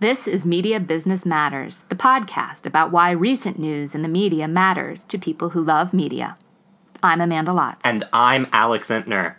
This is Media Business Matters, the podcast about why recent news in the media matters to people who love media. I'm Amanda Lotz. And I'm Alex Intner.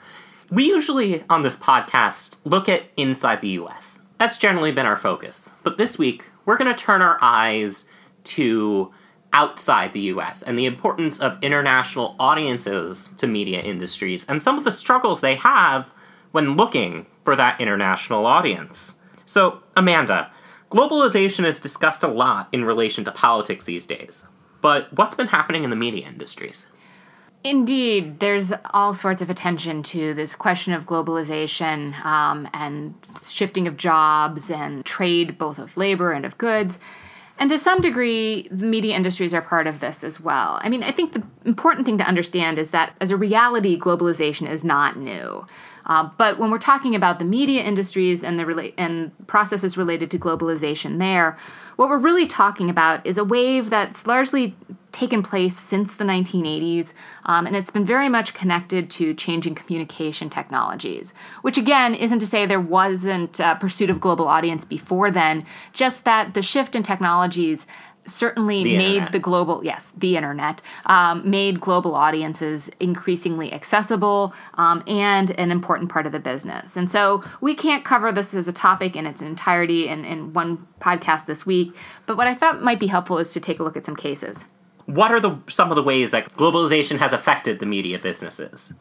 We usually, on this podcast, look at inside the US. That's generally been our focus. But this week, we're going to turn our eyes to outside the US and the importance of international audiences to media industries and some of the struggles they have when looking for that international audience. So, Amanda, globalization is discussed a lot in relation to politics these days. But what's been happening in the media industries? Indeed, there's all sorts of attention to this question of globalization um, and shifting of jobs and trade, both of labor and of goods. And to some degree, the media industries are part of this as well. I mean, I think the important thing to understand is that as a reality, globalization is not new. Uh, but when we're talking about the media industries and the rela- and processes related to globalization there, what we're really talking about is a wave that's largely taken place since the 1980s, um, and it's been very much connected to changing communication technologies, which again isn't to say there wasn't a pursuit of global audience before then, just that the shift in technologies certainly The made internet. the global yes the internet um, made global audiences increasingly accessible um, and an important part of the business and so we can't cover this as a topic in its entirety in, in one podcast this week but what i thought might be helpful is to take a look at some cases What are the some of the ways that globalization has affected the media businesses?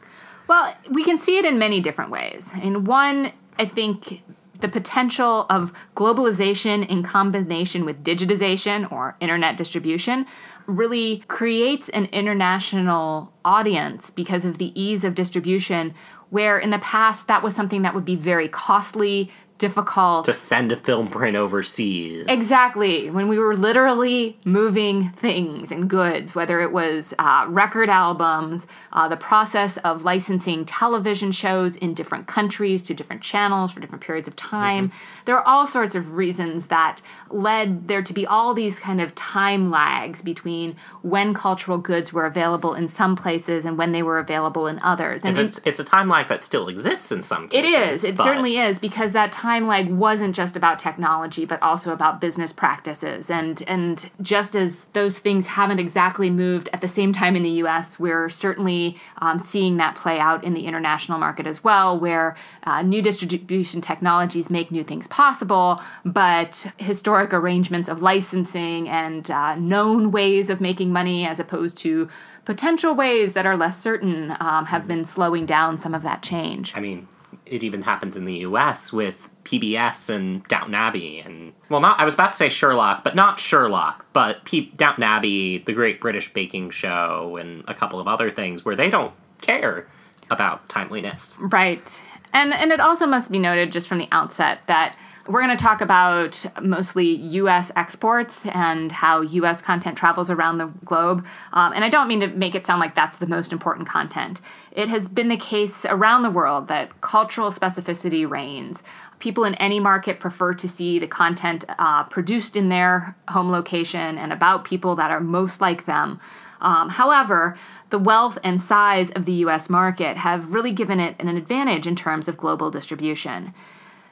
Well, we can see it in many different ways. In one, I think the potential of globalization in combination with digitization or internet distribution really creates an international audience because of the ease of distribution, where in the past that was something that would be very costly, difficult. To send a film print overseas. Exactly. When we were literally moving things and goods, whether it was uh, record albums, uh, the process of licensing television shows in different countries to different channels for different periods of time, there are all sorts of reasons that led there to be all these kind of time lags between when cultural goods were available in some places and when they were available in others. And It's, it's a time lag that still exists in some it cases. is. It certainly is because that time lag wasn't just about technology, but also about business practices. And and just as those things haven't exactly moved at the same time in the U.S., we're certainly um, seeing that play out in the international market as well, where uh, new distribution technologies make new things possible, but historic arrangements of licensing and uh, known ways of making money, as opposed to potential ways that are less certain, um, have been slowing down some of that change. I mean, it even happens in the U.S. with PBS and Downton Abbey, and well, not I was about to say Sherlock, but not Sherlock, but P- Downton Abbey, The Great British Baking Show, and a couple of other things where they don't care about timeliness. Right. And and it also must be noted just from the outset that we're going to talk about mostly U.S. exports and how U.S. content travels around the globe. Um, and I don't mean to make it sound like that's the most important content. It has been the case around the world that cultural specificity reigns. People in any market prefer to see the content uh, produced in their home location and about people that are most like them. Um, however, the wealth and size of the US market have really given it an advantage in terms of global distribution.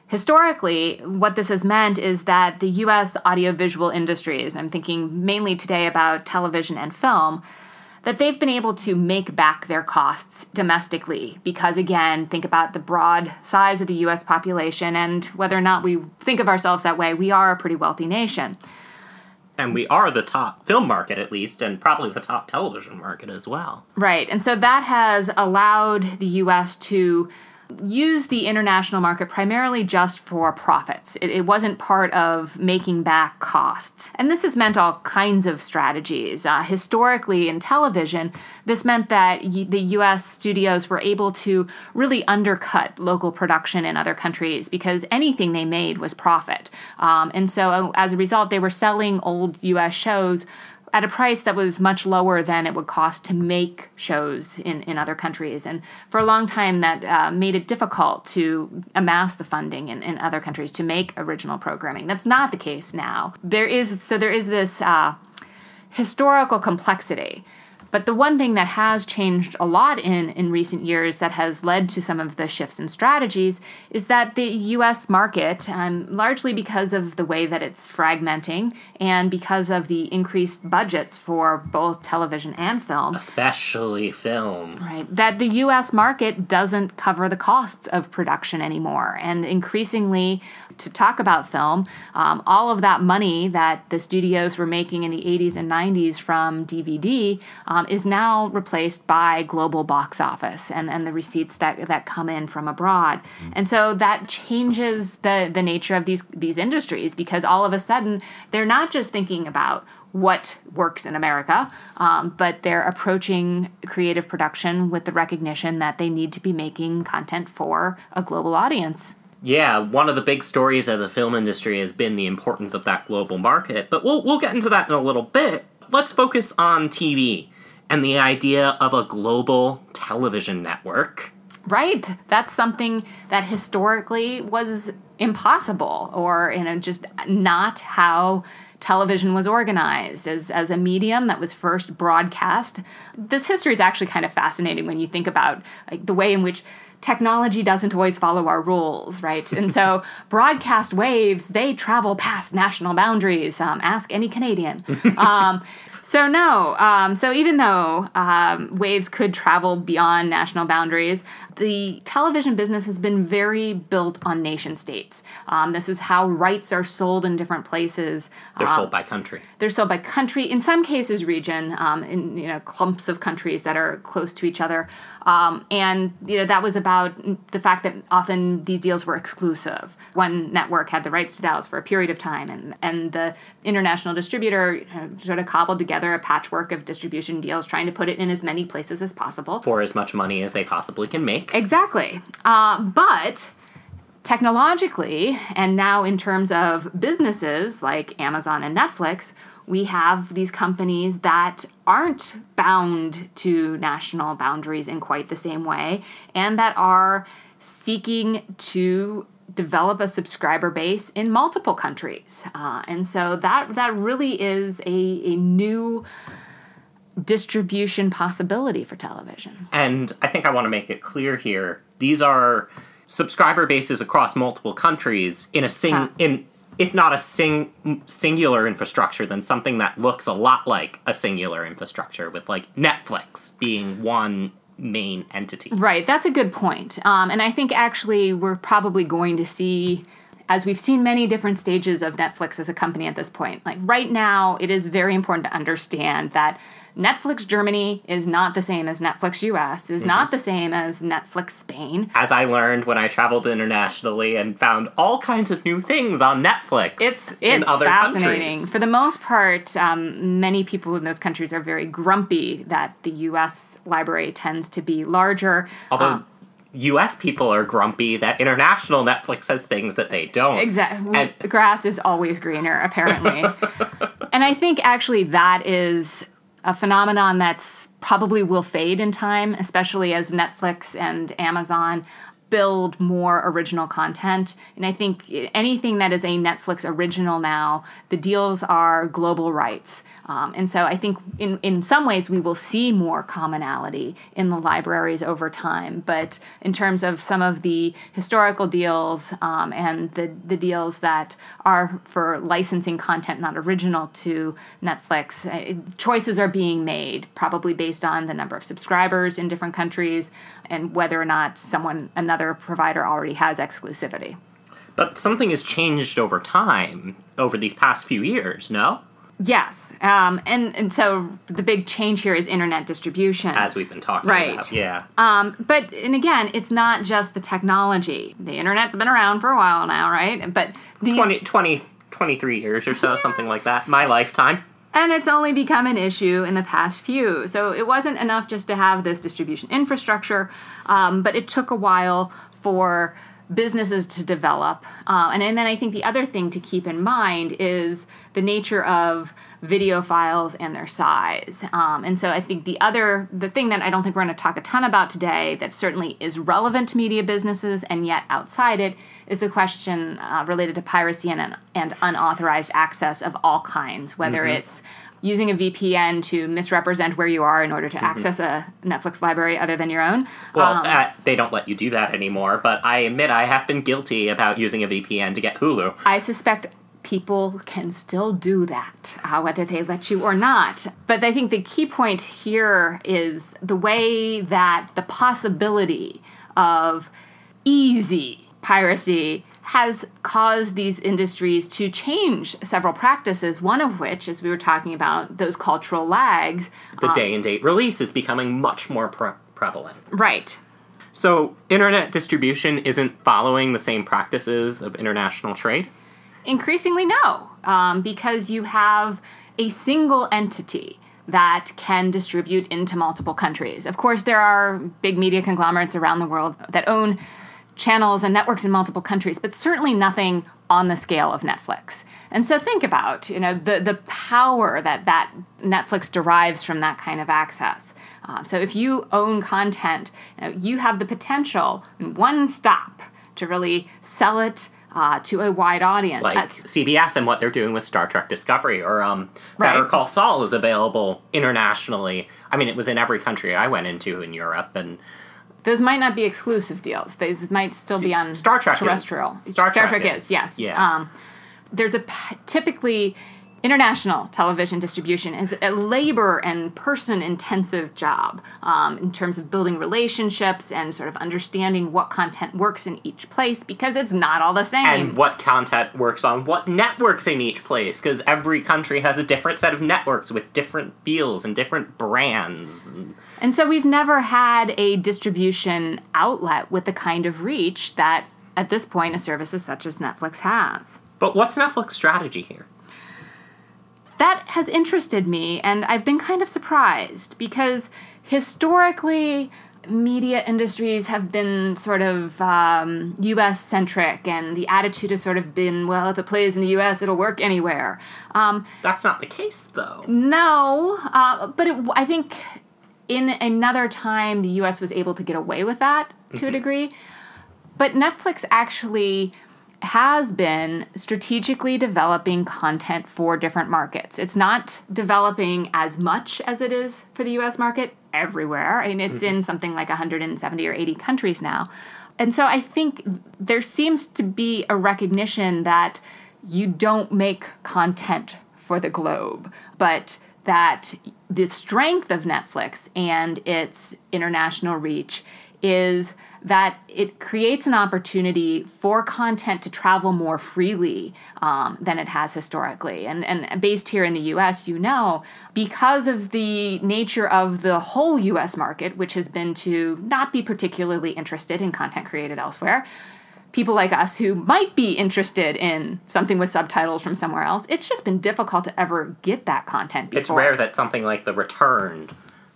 Historically, what this has meant is that the US audiovisual industries, I'm thinking mainly today about television and film, that they've been able to make back their costs domestically because again think about the broad size of the US population and whether or not we think of ourselves that way we are a pretty wealthy nation And we are the top film market, at least, and probably the top television market as well. Right. And so that has allowed the US to use the international market primarily just for profits. It, it wasn't part of making back costs. And this has meant all kinds of strategies. Uh, historically, in television, this meant that y- the US studios were able to really undercut local production in other countries because anything they made was profit. Um, and so as a result, they were selling old US shows at a price that was much lower than it would cost to make shows in, in other countries. And for a long time, that uh, made it difficult to amass the funding in, in other countries to make original programming. That's not the case now. There is so there is this uh, historical complexity. But the one thing that has changed a lot in, in recent years that has led to some of the shifts in strategies is that the US market, um, largely because of the way that it's fragmenting and because of the increased budgets for both television and film, Especially film. Right. That the US market doesn't cover the costs of production anymore. And increasingly, to talk about film, um, all of that money that the studios were making in the 80s and 90s from DVD um, is now replaced by global box office and, and the receipts that, that come in from abroad. And so that changes the, the nature of these, these industries because all of a sudden they're not just thinking about what works in America, um, but they're approaching creative production with the recognition that they need to be making content for a global audience. Yeah, one of the big stories of the film industry has been the importance of that global market, but we'll, we'll get into that in a little bit. Let's focus on TV and the idea of a global television network. Right. That's something that historically was impossible or you know just not how television was organized as, as a medium that was first broadcast. This history is actually kind of fascinating when you think about like the way in which technology doesn't always follow our rules, right? And so broadcast waves, they travel past national boundaries. Um, ask any Canadian. Um, so no, um, so even though um, waves could travel beyond national boundaries, the television business has been very built on nation states. Um, this is how rights are sold in different places. They're Um, sold by country. they're sold by country, in some cases region, um, in you know clumps of countries that are close to each other, um, and you know that was about the fact that often these deals were exclusive. One network had the rights to Dallas for a period of time, and and the international distributor you know, sort of cobbled together a patchwork of distribution deals, trying to put it in as many places as possible. For as much money as they possibly can make. Exactly. Uh, but technologically, and now in terms of businesses like Amazon and Netflix, we have these companies that aren't bound to national boundaries in quite the same way and that are seeking to develop a subscriber base in multiple countries. Uh, and so that that really is a, a new distribution possibility for television. And I think I want to make it clear here these are subscriber bases across multiple countries in a sing Huh. in if not a sing singular infrastructure then something that looks a lot like a singular infrastructure with like Netflix being one main entity. Right, that's a good point. Um, and I think actually we're probably going to see, as we've seen many different stages of Netflix as a company at this point, like right now, it is very important to understand that Netflix Germany is not the same as Netflix US, is not the same as Netflix Spain. As I learned when I traveled internationally and found all kinds of new things on Netflix It's in it's other fascinating. countries. For the most part, um, many people in those countries are very grumpy that the U.S. library tends to be larger. Although Um, US people are grumpy that international Netflix has things that they don't. Exactly. And- grass is always greener, apparently. and I think actually that is a phenomenon that's probably will fade in time, especially as Netflix and Amazon build more original content. And I think anything that is a Netflix original now, the deals are global rights. Um, and so I think in, in some ways we will see more commonality in the libraries over time. But in terms of some of the historical deals um, and the, the deals that are for licensing content not original to Netflix, uh, choices are being made, probably based on the number of subscribers in different countries and whether or not someone, another provider already has exclusivity. But something has changed over time, over these past few years, no? Yes. Um, and, and so the big change here is internet distribution. As we've been talking Right. about. Yeah. Um, but and again, it's not just the technology. The internet's been around for a while now, right? But these 20, 20, 23 years or so, something like that. My lifetime. And it's only become an issue in the past few. So it wasn't enough just to have this distribution infrastructure, um, but it took a while for businesses to develop. Uh, and, and then I think the other thing to keep in mind is the nature of video files and their size. Um, and so I think the other, the thing that I don't think we're going to talk a ton about today that certainly is relevant to media businesses and yet outside it is a question uh, related to piracy and, and unauthorized access of all kinds, whether it's using a VPN to misrepresent where you are in order to access a Netflix library other than your own. Well, Um, uh, they don't let you do that anymore, but I admit I have been guilty about using a VPN to get Hulu. I suspect people can still do that, uh, whether they let you or not. But I think the key point here is the way that the possibility of easy piracy has caused these industries to change several practices, one of which, as we were talking about, those cultural lags. The day and date release is becoming much more pre- prevalent. Right. So, internet distribution isn't following the same practices of international trade? Increasingly, no, um, because you have a single entity that can distribute into multiple countries. Of course, there are big media conglomerates around the world that own channels and networks in multiple countries, but certainly nothing on the scale of Netflix. And so think about, you know, the, the power that that Netflix derives from that kind of access. Uh, so if you own content, you, know, you have the potential in one stop to really sell it uh, to a wide audience. Like Uh, CBS and what they're doing with Star Trek Discovery, or um, Better Call Saul is available internationally. I mean, it was in every country I went into in Europe, and those might not be exclusive deals. Those might still be on Star Trek is. terrestrial. Star Trek is. is. yes. Yeah. Um, there's a typically international television distribution is a labor and person intensive job um, in terms of building relationships and sort of understanding what content works in each place because it's not all the same. and what content works on what networks in each place, because every country has a different set of networks with different feels and different brands. And so we've never had a distribution outlet with the kind of reach that at this point a service such as Netflix has. But what's Netflix strategy here? That has interested me and I've been kind of surprised because historically media industries have been sort of um, US centric and the attitude has sort of been well if it plays in the US it'll work anywhere. Um, That's not the case, though. no, uh, but it, I think in another time the US was able to get away with that to a degree. But Netflix actually has been strategically developing content for different markets. It's not developing as much as it is for the US market everywhere. I mean, it's mm-hmm. in something like 170 or 80 countries now. And so I think there seems to be a recognition that you don't make content for the globe, but that the strength of Netflix and its international reach is that it creates an opportunity for content to travel more freely um, than it has historically. And, and based here in the US, you know, because of the nature of the whole US market, which has been to not be particularly interested in content created elsewhere, people like us who might be interested in something with subtitles from somewhere else, it's just been difficult to ever get that content before. It's rare that something like The Returned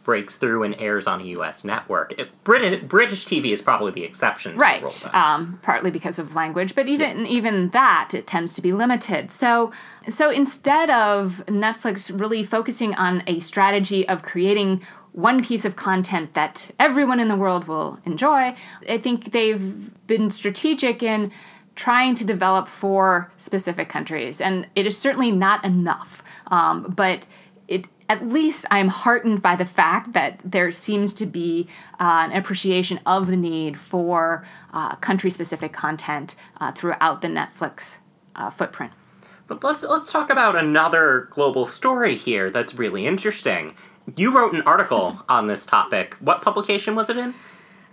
breaks through and airs on a U.S. network. It, Brit- British TV is probably the exception. To the rule, right um, partly because of language but even even that it tends to be limited so so instead of netflix really focusing on a strategy of creating one piece of content that everyone in the world will enjoy i think they've been strategic in trying to develop for specific countries and it is certainly not enough um, but it at least I'm heartened by the fact that there seems to be uh, an appreciation of the need for uh, country specific content uh, throughout the Netflix uh, footprint. But let's let's talk about another global story here that's really interesting. You wrote an article on this topic. What publication was it in?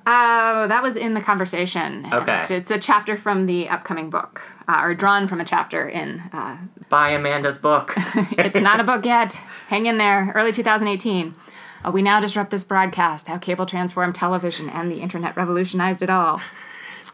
Oh, that was in the conversation. Okay. It's a chapter from the upcoming book, uh, or drawn from a chapter in. Uh, By Amanda's book. it's not a book yet. Hang in there. Early 2018. Uh, we now disrupt this broadcast. How cable transformed television and the internet revolutionized it all.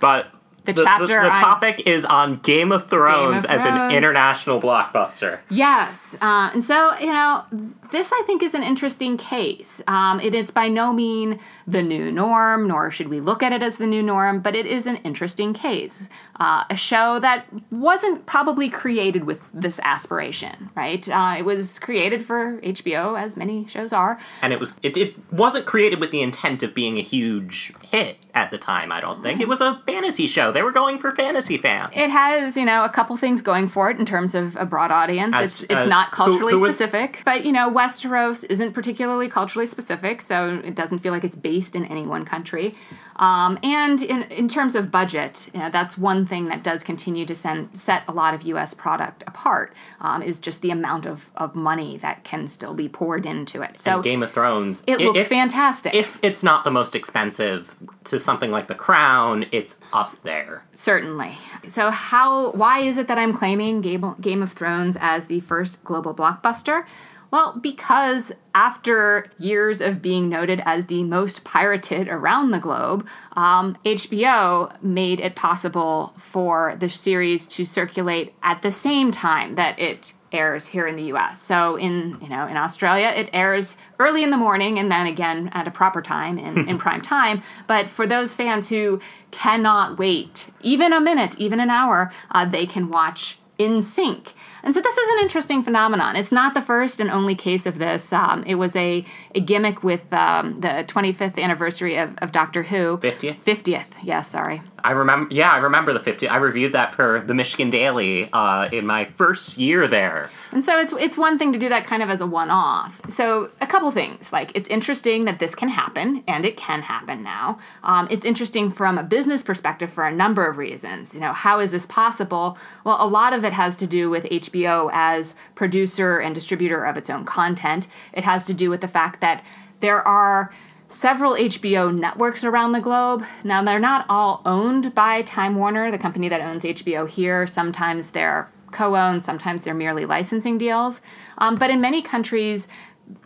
but The the, chapter the, on- topic is on Game of Thrones as an international blockbuster. Yes, uh, and so you know, this I think is an interesting case. Um, it is by no mean the new norm, nor should we look at it as the new norm, but it is an interesting case. Uh, a show that wasn't probably created with this aspiration, right? Uh, it was created for HBO, as many shows are. And it was it, it wasn't created with the intent of being a huge hit at the time, I don't think. It was a fantasy show show. They were going for fantasy fans. It has, you know, a couple things going for it in terms of a broad audience. As- it's it's uh, not culturally who was- specific, but you know, Westeros isn't particularly culturally specific, so it doesn't feel like it's based in any one country. Um, and in, in terms of budget, you know, that's one thing that does continue to send, set a lot of U.S. product apart. Um, is just the amount of, of money that can still be poured into it. So Game of Thrones. it i- looks if- fantastic. If it's not the most expensive to something like The Crown, it's up there. Certainly. So, how? Why is it that I'm claiming Game, Game of Thrones as the first global blockbuster? Well, because after years of being noted as the most pirated around the globe, um, HBO made it possible for the series to circulate at the same time that it airs here in the U.S. So in you know in Australia, it airs early in the morning and then again at a proper time in, in prime time. But for those fans who cannot wait even a minute, even an hour, uh, they can watch in sync. And so this is an interesting phenomenon. It's not the first and only case of this. Um, it was a, a gimmick with um, the 25th anniversary of, of Doctor Who. 50th? 50th, yes, sorry. I remember, yeah, I remember the 50. I reviewed that for the Michigan Daily uh, in my first year there. And so it's it's one thing to do that kind of as a one-off. So a couple things, like it's interesting that this can happen, and it can happen now. Um, it's interesting from a business perspective for a number of reasons. You know, how is this possible? Well, a lot of it has to do with HBO as producer and distributor of its own content. It has to do with the fact that there are several HBO networks around the globe. Now, they're not all owned by Time Warner, the company that owns HBO here. Sometimes they're co owned, sometimes they're merely licensing deals. Um, but in many countries,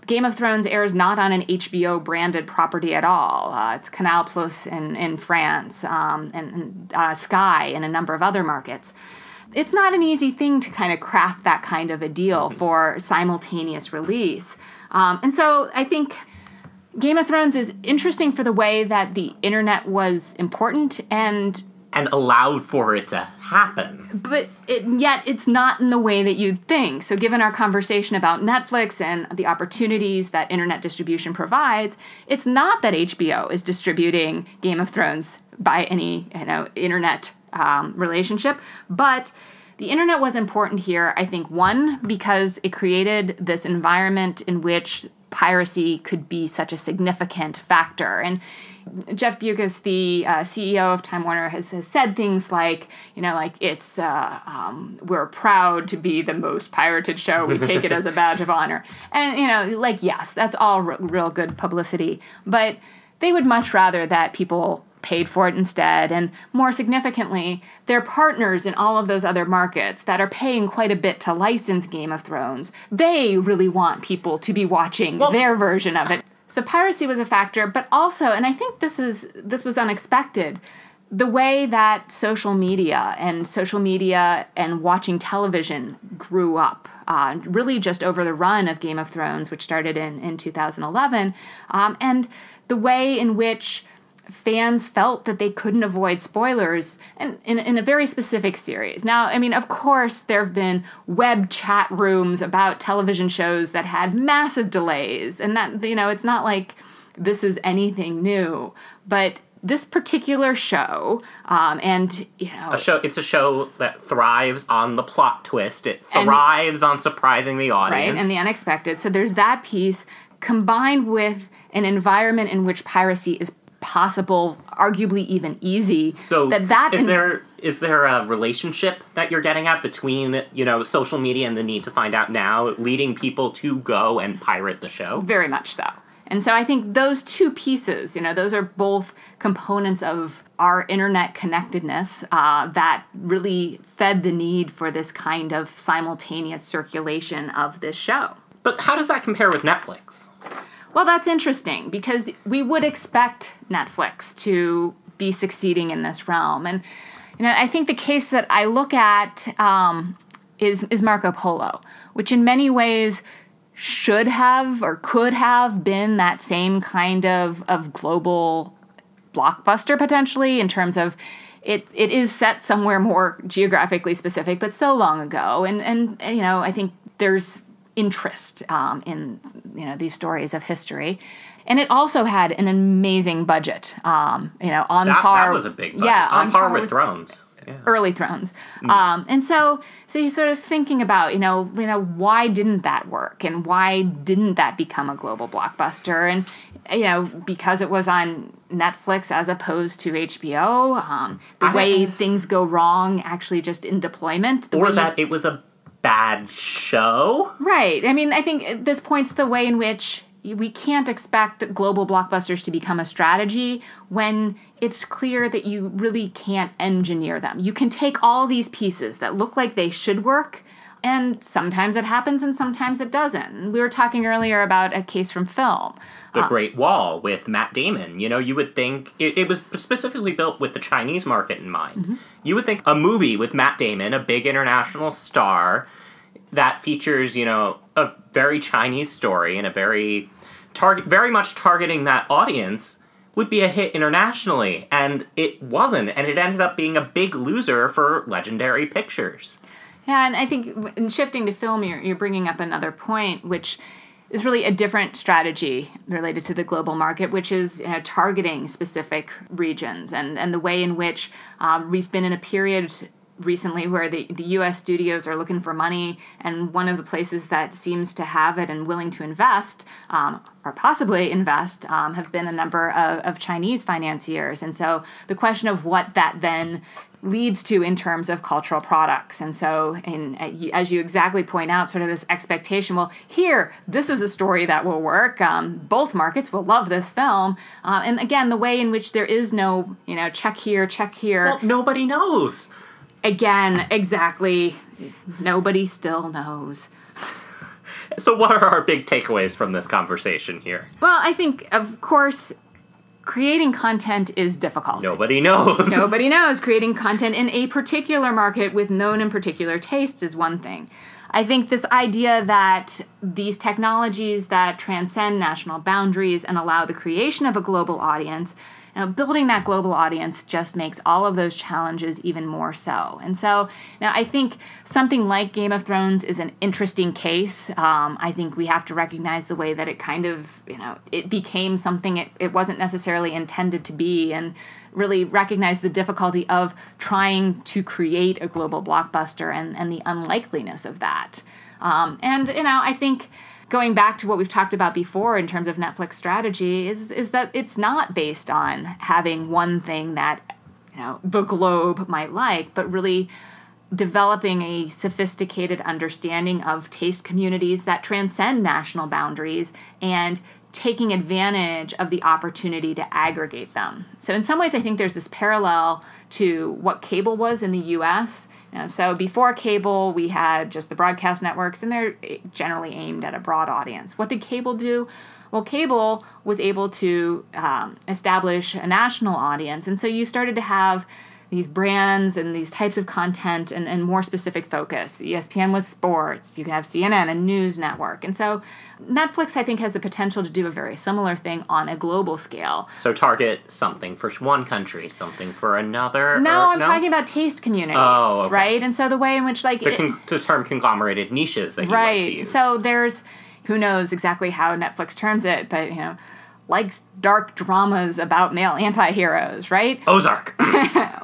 Game of Thrones airs not on an HBO branded property at all. Uh, it's Canal Plus in, in France um, and, and uh, Sky in a number of other markets. It's not an easy thing to kind of craft that kind of a deal for simultaneous release. Um, and so I think Game of Thrones is interesting for the way that the internet was important and And allowed for it to happen. but it, yet it's not in the way that you'd think. So, given our conversation about Netflix and the opportunities that internet distribution provides, it's not that HBO is distributing Game of Thrones by any you know internet um, relationship, but the internet was important here. I think one because it created this environment in which piracy could be such a significant factor and Jeff Bewkes, the uh, CEO of Time Warner, has, has said things like, you know, like it's uh, um, we're proud to be the most pirated show. We take it as a badge of honor, and you know, like yes, that's all r- real good publicity. But they would much rather that people paid for it instead, and more significantly, their partners in all of those other markets that are paying quite a bit to license Game of Thrones. They really want people to be watching their version of it. So piracy was a factor, but also, and I think this is this was unexpected, the way that social media and social media and watching television grew up, uh, really just over the run of Game of Thrones, which started in in 2011, um, and the way in which fans felt that they couldn't avoid spoilers and in, in a very specific series. Now, I mean, of course, there have been web chat rooms about television shows that had massive delays, and that, you know, it's not like this is anything new, but this particular show, um, and, you know, A show. It's a show that thrives on the plot twist. It the- thrives on surprising the audience. right, and the unexpected. So there's that piece combined with an environment in which piracy is possible, arguably even easy. so that that is en- there is there a relationship that you're getting at between you know social media and the need to find out now, leading people to go and pirate the show? Very much so. And so I think those two pieces, you know, those are both components of our internet connectedness uh, that really fed the need for this kind of simultaneous circulation of this show. But how does that compare with Netflix? Well, that's interesting because we would expect Netflix to be succeeding in this realm. And, you know, I think the case that I look at um, is, is Marco Polo, which in many ways should have or could have been that same kind of, of global blockbuster potentially in terms of it, it is set somewhere more geographically specific, but so long ago. And, and you know, I think there's interest um, in you know these stories of history. and it also had an amazing budget. Um, you know, on That, par. that was a big budget. Yeah, on, par, with, Thrones. Yeah. early thrones um, and so so you're sort of thinking about you know you know why didn't that work and why didn't that become a global blockbuster and you know because it was on netflix as opposed to hbo um, the I- way things go wrong actually just in deployment the way Or you- that it was a bad show. Right. I mean, I think this points the way in which we can't expect global blockbusters to become a strategy when it's clear that you really can't engineer them. You can take all these pieces that look like they should work, and sometimes it happens and sometimes it doesn't. We were talking earlier about a case from film. The Great Wall with Matt Damon. You know, you would think it, it was specifically built with the Chinese market in mind. Mm-hmm. You would think a movie with Matt Damon, a big international star, that features, you know, a very Chinese story and a very target, very much targeting that audience, would be a hit internationally, and it wasn't, and it ended up being a big loser for Legendary Pictures. Yeah, and I think in shifting to film, you're, you're bringing up another point, which is really a different strategy related to the global market, which is you know, targeting specific regions and, and the way in which um, we've been in a period recently where the, the US studios are looking for money, and one of the places that seems to have it and willing to invest, um, or possibly invest, um, have been a number of, of Chinese financiers. And so the question of what that then leads to in terms of cultural products. And so, in, as you exactly point out, sort of this expectation well, here, this is a story that will work. Um, both markets will love this film. Uh, and again, the way in which there is no, you know, check here, check here. Well, nobody knows. Again, exactly, nobody still knows. So, what are our big takeaways from this conversation here? Well, I think, of course, creating content is difficult. Nobody knows. Nobody knows. Creating content in a particular market with known and particular tastes is one thing. I think this idea that these technologies that transcend national boundaries and allow the creation of a global audience, know, building that global audience just makes all of those challenges even more so. And so now I think something like Game of Thrones is an interesting case. Um, I think we have to recognize the way that it kind of, you know, it became something it, it wasn't necessarily intended to be and really recognize the difficulty of trying to create a global blockbuster and, and the unlikeliness of that. Um, and, you know, I think going back to what we've talked about before in terms of Netflix strategy is, is that it's not based on having one thing that, you know, the globe might like, but really developing a sophisticated understanding of taste communities that transcend national boundaries and taking advantage of the opportunity to aggregate them. So in some ways I think there's this parallel to what cable was in the US. You know, so before cable we had just the broadcast networks and they're generally aimed at a broad audience. What did cable do? Well, cable was able to um, establish a national audience, and so you started to have these brands and these types of content and, and more specific focus. ESPN was sports. You can have CNN, a news network. And so Netflix, I think, has the potential to do a very similar thing on a global scale. So target something for one country, something for another. No, or- I'm talking about taste communities, Oh, okay. right? And so the way in which, like, the, it- the term conglomerated niches that you like to right. So there's who knows exactly how Netflix terms it, but you know, likes dark dramas about male anti-heroes, right? Ozark.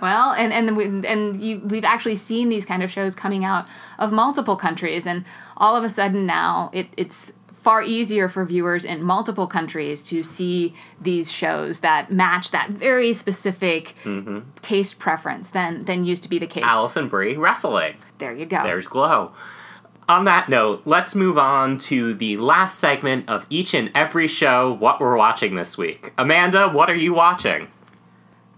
Well, and and we, and you we've actually seen these kind of shows coming out of multiple countries, and all of a sudden now it, it's far easier for viewers in multiple countries to see these shows that match that very specific mm-hmm. taste preference than than used to be the case. Alison Brie wrestling. There you go. There's GLOW. On that note, let's move on to the last segment of each and every show, what we're watching this week. Amanda, what are you watching?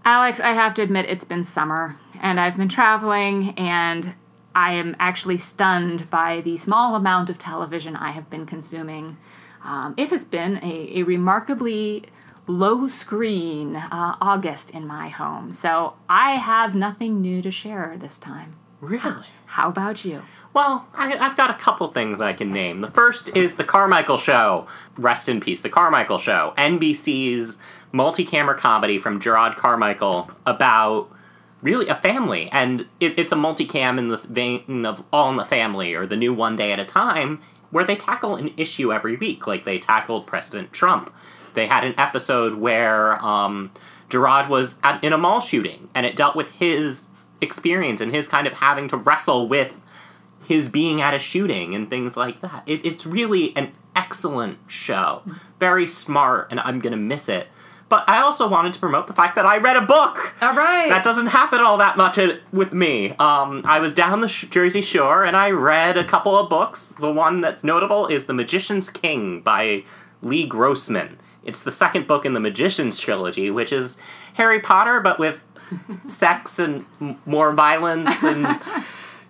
Alex, I have to admit it's been summer and I've been traveling and I am actually stunned by the small amount of television I have been consuming. Um, it has been a, a remarkably low screen uh, August in my home, so I have nothing new to share this time. Really? How about you? Well, I, I've got a couple things I can name. The first is The Carmichael Show. Rest in peace, The Carmichael Show. NBC's multi camera comedy from Jerrod Carmichael about really a family. And it, it's a multicam in the vein of All in the Family or The New One Day at a Time, where they tackle an issue every week, like they tackled President Trump. They had an episode where um, Gerard was at, in a mall shooting, and it dealt with his experience and his kind of having to wrestle with his being at a shooting and things like that. It, it's really an excellent show. Very smart, and I'm going to miss it. But I also wanted to promote the fact that I read a book. All right. That doesn't happen all that much with me. Um, I was down the sh- Jersey Shore and I read a couple of books. The one that's notable is The Magician's King by Lev Grossman. It's the second book in the Magician's trilogy, which is Harry Potter, but with sex and more violence and.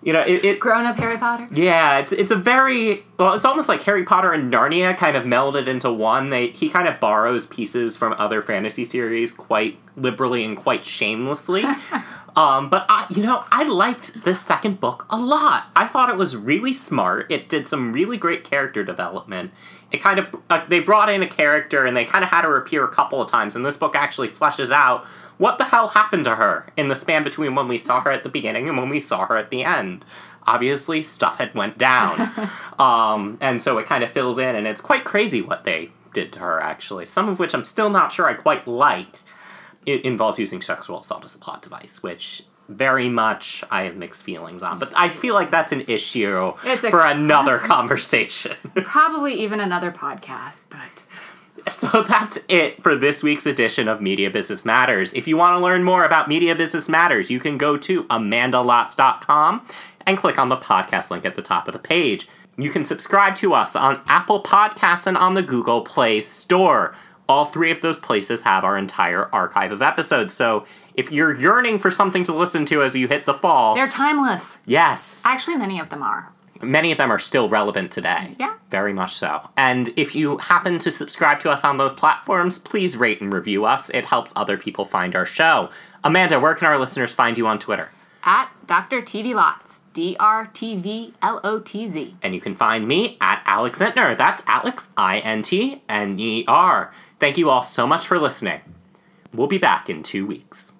You know, it, it Grown up Harry Potter. yeah, it's it's a very well. It's almost like Harry Potter and Narnia kind of melded into one. They he kind of borrows pieces from other fantasy series quite liberally and quite shamelessly. um, but I, you know, I liked this second book a lot. I thought it was really smart. It did some really great character development. It kind of uh, they brought in a character and they kind of had her appear a couple of times. And this book actually fleshes out what the hell happened to her in the span between when we saw her at the beginning and when we saw her at the end? Obviously stuff had went down. Um, and so it kind of fills in and it's quite crazy what they did to her actually. Some of which i'm still not sure i quite like. It involves using sexual assault as a plot device which very much i have mixed feelings on but i feel like that's an issue a- for another conversation. Probably even another podcast, but So that's it for this week's edition of Media Business Matters. If you want to learn more about Media Business Matters, you can go to amandalotz.com and click on the podcast link at the top of the page. You can subscribe to us on Apple Podcasts and on the Google Play Store. All three of those places have our entire archive of episodes. So if you're yearning for something to listen to as you hit the fall, they're timeless. yes. Actually, many of them are. Many of them are still relevant today. Yeah. Very much so. And if you happen to subscribe to us on those platforms, please rate and review us. It helps other people find our show. Amanda, where can our listeners find you on Twitter? At Dr. TV Lotz. D R T V L O T Z. And you can find me at Alex Intner. That's Alex, I N T N E R. Thank you all so much for listening. We'll be back in two weeks.